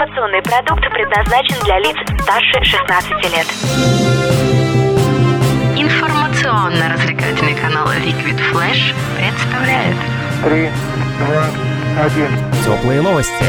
Информационный продукт предназначен для лиц старше 16 лет. Информационно-развлекательный канал Liquid Flash представляет Три, два, один. Теплые новости.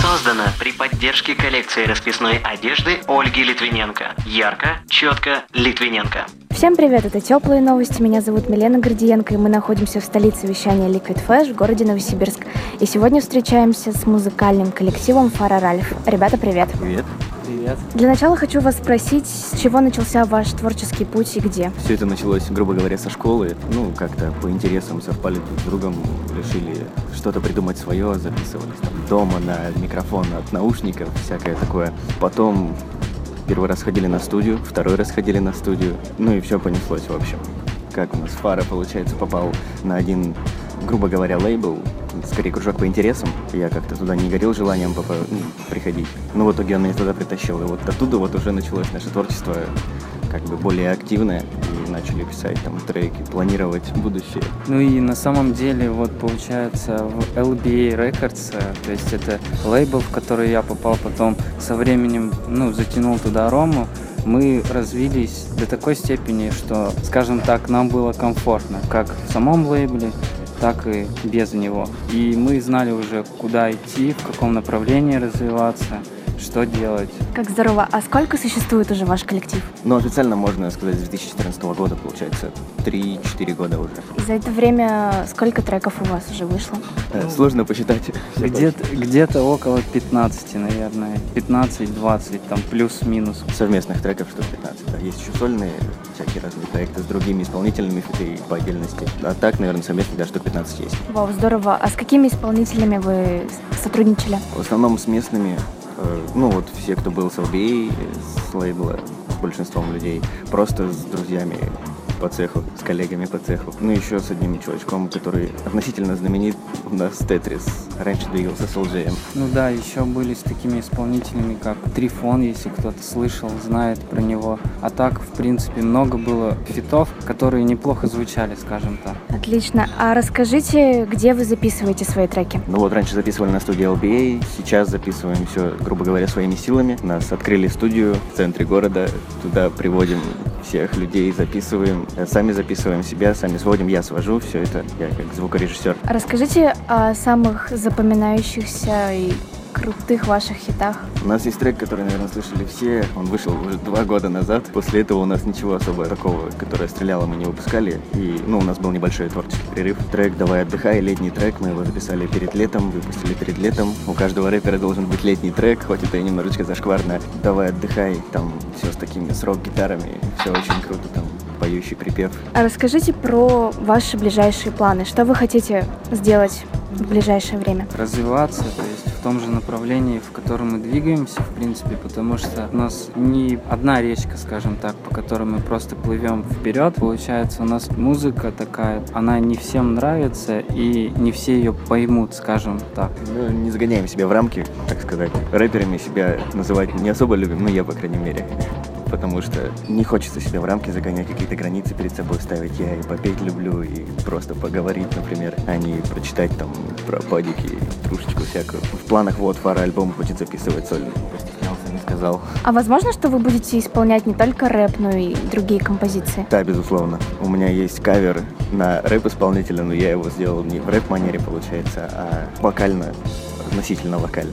Создана при поддержке коллекции расписной одежды Ольги Литвиненко. Ярко, четко, Литвиненко. Всем привет, это Теплые новости. Меня зовут Милена Гордиенко, и мы находимся в столице вещания Liquid Flash в городе Новосибирск. И сегодня встречаемся с музыкальным коллективом Фара Ральф. Ребята, привет. Привет. Привет. Для начала хочу вас спросить, с чего начался ваш творческий путь и где? Все это началось, грубо говоря, со школы. Ну, как-то по интересам совпали друг с другом, решили что-то придумать свое, записывались там дома на микрофон от наушников, всякое такое. Потом первый раз ходили на студию, второй раз ходили на студию, ну и все понеслось в общем. Как у нас Фара, получается, попал на один, грубо говоря, лейбл, скорее кружок по интересам. Я как-то туда не горел желанием попа- ну, приходить. Но в итоге он меня туда притащил. И вот оттуда вот уже началось наше творчество как бы более активное. Начали писать там треки, планировать будущее. Ну и на самом деле, вот получается, в LBA Records, э, то есть это лейбл, в который я попал потом со временем, ну, затянул туда Рому, мы развились до такой степени, что, скажем так, нам было комфортно, как в самом лейбле, так и без него. И мы знали уже, куда идти, в каком направлении развиваться, что делать. Как здорово. А сколько существует уже ваш коллектив? Но официально можно сказать с 2014 года, получается, 3-4 года уже. И за это время сколько треков у вас уже вышло? Э, Сложно посчитать. Всё Где-то, где-то около 15, наверное, 15-20, там плюс-минус. совместных треков штук 15. Да. Есть еще сольные всякие разные проекты с другими исполнителями фиты по отдельности. А так, наверное, совместных даже штук 15 есть. Вау, здорово. А с какими исполнителями вы сотрудничали? В основном с местными, ну вот все, кто был с LBA, с лейбла, большинством людей, просто с друзьями по цеху, с коллегами по цеху. Ну еще с одним чувачком, который относительно знаменит у нас Тетрис. Раньше двигался с LJM. Ну да, еще были с такими исполнителями, как Трифон, если кто-то слышал, знает про него. А так, в принципе, много было фитов, которые неплохо звучали, скажем так. Отлично. А расскажите, где вы записываете свои треки? Ну вот раньше записывали на студии LBA, сейчас записываем все, грубо говоря, своими силами. Нас открыли студию в центре города, туда приводим всех людей, записываем, Э, сами записываем себя, сами сводим, я свожу все это, я как звукорежиссер. Расскажите о самых запоминающихся и крутых ваших хитах. У нас есть трек, который, наверное, слышали все. Он вышел уже два года назад. После этого у нас ничего особо такого, которое стреляло, мы не выпускали. И, ну, у нас был небольшой творческий перерыв. Трек «Давай отдыхай», летний трек. Мы его записали перед летом, выпустили перед летом. У каждого рэпера должен быть летний трек, хоть это и немножечко зашкварно. «Давай отдыхай», там все с такими с рок-гитарами. Все очень круто, там поющий припев. А расскажите про ваши ближайшие планы. Что вы хотите сделать в ближайшее время? Развиваться, то есть в том же направлении, в котором мы двигаемся, в принципе, потому что у нас не одна речка, скажем так, по которой мы просто плывем вперед. Получается, у нас музыка такая, она не всем нравится, и не все ее поймут, скажем так. Ну, не загоняем себя в рамки, так сказать. Рэперами себя называть не особо любим, ну я, по крайней мере. Потому что не хочется себя в рамки загонять, какие-то границы перед собой ставить. Я и попеть люблю, и просто поговорить, например, а не прочитать там про падики, трушечку всякую. В планах вот фара альбом будет записывать сольный. Постеснялся, не сказал. А возможно, что вы будете исполнять не только рэп, но и другие композиции? Да, безусловно. У меня есть кавер на рэп-исполнителя, но я его сделал не в рэп-манере, получается, а вокально, относительно вокально.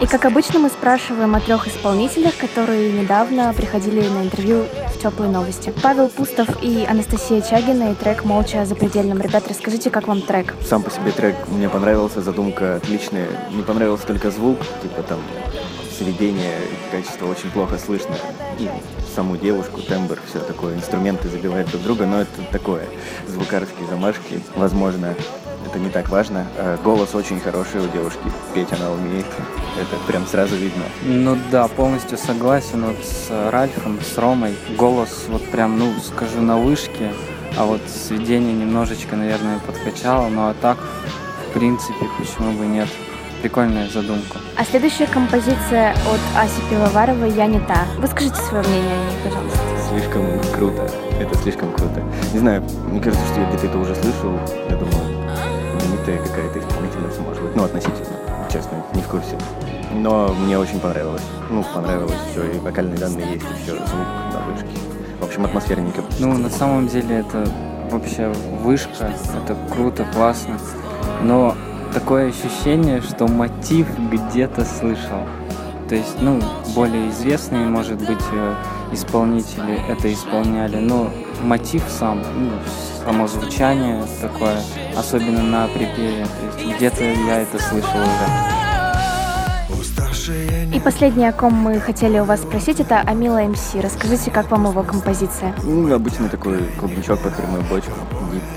И как обычно мы спрашиваем о трех исполнителях, которые недавно приходили на интервью в теплые новости. Павел Пустов и Анастасия Чагина и трек «Молча за предельным». Ребят, расскажите, как вам трек? Сам по себе трек мне понравился, задумка отличная. Не понравился только звук, типа там сведение, качество очень плохо слышно. И саму девушку, тембр, все такое, инструменты забивают друг друга, но это такое, звукарские замашки, возможно, это не так важно. А голос очень хороший у девушки, петь она умеет, это прям сразу видно. Ну да, полностью согласен вот с Ральфом, с Ромой. Голос вот прям, ну, скажу, на вышке, а вот сведение немножечко, наверное, подкачало, но а так, в принципе, почему бы нет. Прикольная задумка. А следующая композиция от Аси Пивоваровой «Я не та». Выскажите свое мнение о ней, пожалуйста. Слишком круто. Это слишком круто. Не знаю, мне кажется, что я где-то это уже слышал. Я думаю, знаменитая какая-то исполнительница, может быть. Ну, относительно, честно, не в курсе. Но мне очень понравилось. Ну, понравилось все, и вокальные данные есть, и все, звук на вышке. В общем, атмосферненько. Ну, на самом деле это вообще вышка, это круто, классно. Но такое ощущение, что мотив где-то слышал. То есть, ну, более известные, может быть, э, исполнители это исполняли, но мотив сам, ну, само звучание такое, особенно на припеве, то есть где-то я это слышал уже. И последнее, о ком мы хотели у вас спросить, это Амила МС. Расскажите, как вам его композиция? Ну, обычный такой клубничок под прямую бочку.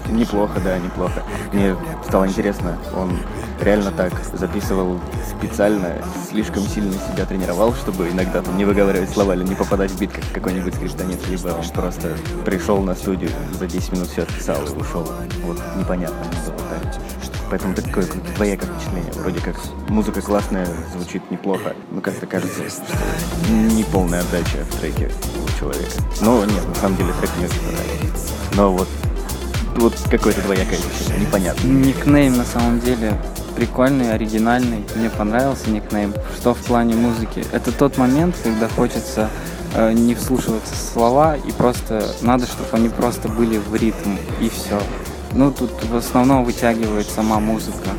Неплохо, да, неплохо. Мне стало интересно, он реально так записывал специально, слишком сильно себя тренировал, чтобы иногда там не выговаривать слова или не попадать в бит, как какой-нибудь скриптонит, либо он просто пришел на студию, за 10 минут все отписал и ушел. Вот непонятно было так. Поэтому такое двоякое впечатление. Вроде как музыка классная, звучит неплохо, но как-то кажется, что не полная отдача в треке у человека. Но нет, на самом деле трек мне очень понравился. Но вот вот какое-то двоякое непонятно. Никнейм на самом деле прикольный, оригинальный. Мне понравился никнейм. Что в плане музыки? Это тот момент, когда хочется э, не вслушиваться в слова и просто надо, чтобы они просто были в ритм и все. Ну, тут в основном вытягивает сама музыка.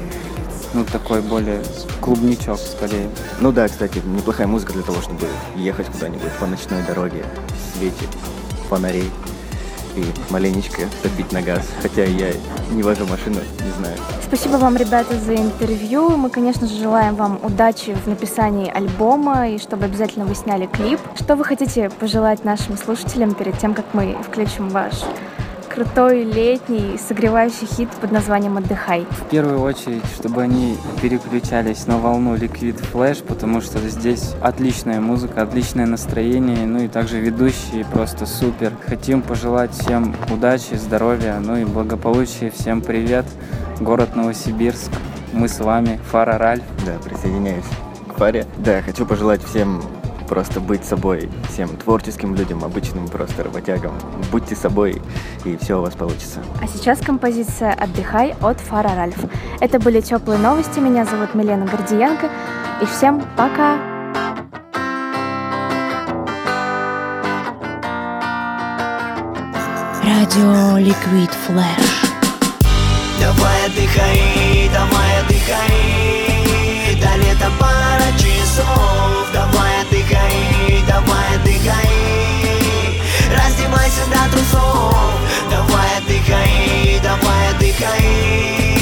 Ну, такой более клубничок, скорее. Ну да, кстати, неплохая музыка для того, чтобы ехать куда-нибудь по ночной дороге, в свете фонарей и маленечко забить на газ. Хотя я не вожу машину, не знаю. Спасибо вам, ребята, за интервью. Мы, конечно же, желаем вам удачи в написании альбома и чтобы обязательно вы сняли клип. Что вы хотите пожелать нашим слушателям перед тем, как мы включим ваш крутой летний согревающий хит под названием «Отдыхай». В первую очередь, чтобы они переключались на волну Liquid Flash, потому что здесь отличная музыка, отличное настроение, ну и также ведущие просто супер. Хотим пожелать всем удачи, здоровья, ну и благополучия. Всем привет, город Новосибирск. Мы с вами, Фара Ральф. Да, присоединяюсь к Фаре. Да, хочу пожелать всем просто быть собой, всем творческим людям, обычным просто работягам. Будьте собой, и все у вас получится. А сейчас композиция «Отдыхай» от Фара Ральф. Это были теплые новости. Меня зовут Милена Гордиенко. И всем пока! Радио Liquid Flash. Давай отдыхай, давай отдыхай До лета пара часов Давай отдыхай, давай отдыхай.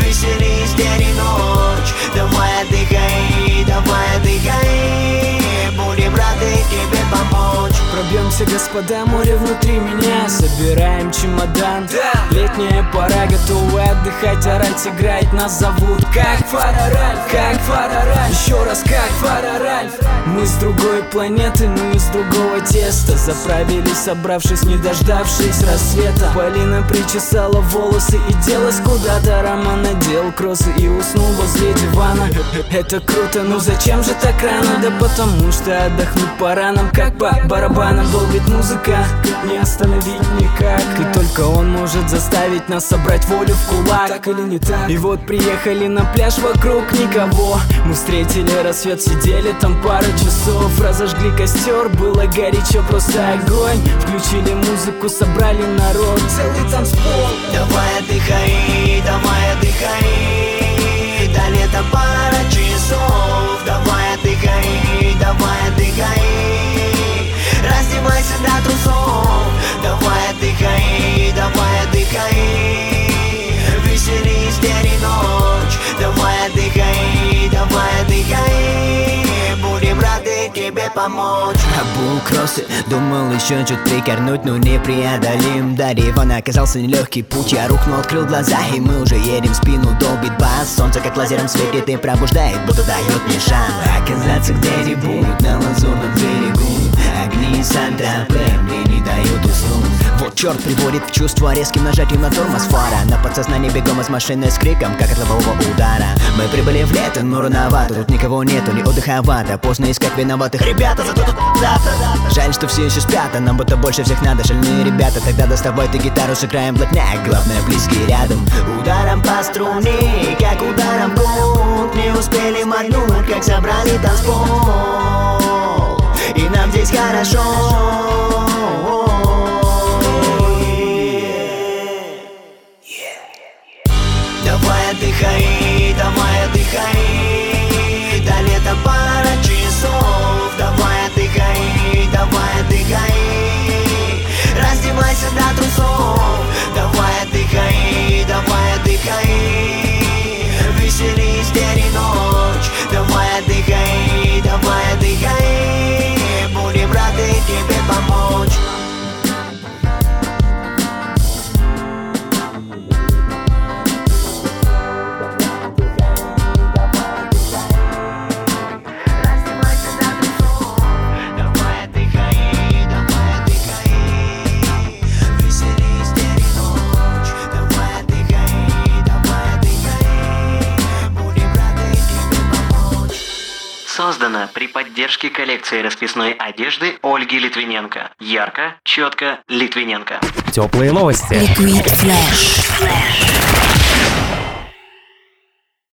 Веселись день и ночь. Давай отдыхай, давай отдыхай. Будем рады тебе помочь. Пробьемся, господа, море внутри меня. Собираем чемодан. Летняя пора, готовы отдыхать, орать, играть. Нас зовут как Фараральф, как Фараральф Еще раз как Фараральф Мы с другой планеты, ну из другого теста Заправились, собравшись, не дождавшись рассвета. Полина причесала волосы и делась куда-то. Роман надел кроссы и уснул возле дивана. Это круто, но зачем же так рано? Да потому что отдохнуть пора нам как по барабанам Долбит музыка, не остановить никак. И только он может заставить нас собрать волю в кулак. Так или не так? И вот приехали на пляж, вокруг никого. Мы встретили рассвет, сидели там пару часов. Разожгли костер, было горячо, просто огонь. Включили музыку, собрали народ, целый танцпол. Давай отдыхай, давай отдыхай. До лета пара часов. Давай отдыхай, давай отдыхай помочь. Обул кроссы, думал еще чуть прикорнуть, но непреодолим До Ривана оказался нелегкий путь, я рухнул, открыл глаза И мы уже едем спину, долбит бас Солнце как лазером светит и пробуждает, будто дает мне шанс. Оказаться где будет на лазурном берегу. Огни Сан-Тропе не дают Вот черт приводит в чувство резким нажатием на тормоз фара. На подсознании бегом из машины с криком, как от лобового удара. Мы прибыли в лето, но рановато Тут никого нету, ни отдыховато. Поздно искать виноватых. Ребята, зато тут дата Жаль, что все еще спят, а нам будто больше всех надо. Шальные ребята, тогда доставай ты гитару, сыграем блатняк Главное, близкие рядом. Ударом по струне, как ударом гонг Не успели моргнуть, как собрали танцпол. И нам здесь хорошо Создано при поддержке коллекции расписной одежды Ольги Литвиненко. Ярко, четко, Литвиненко. Теплые новости. Liquid Flash.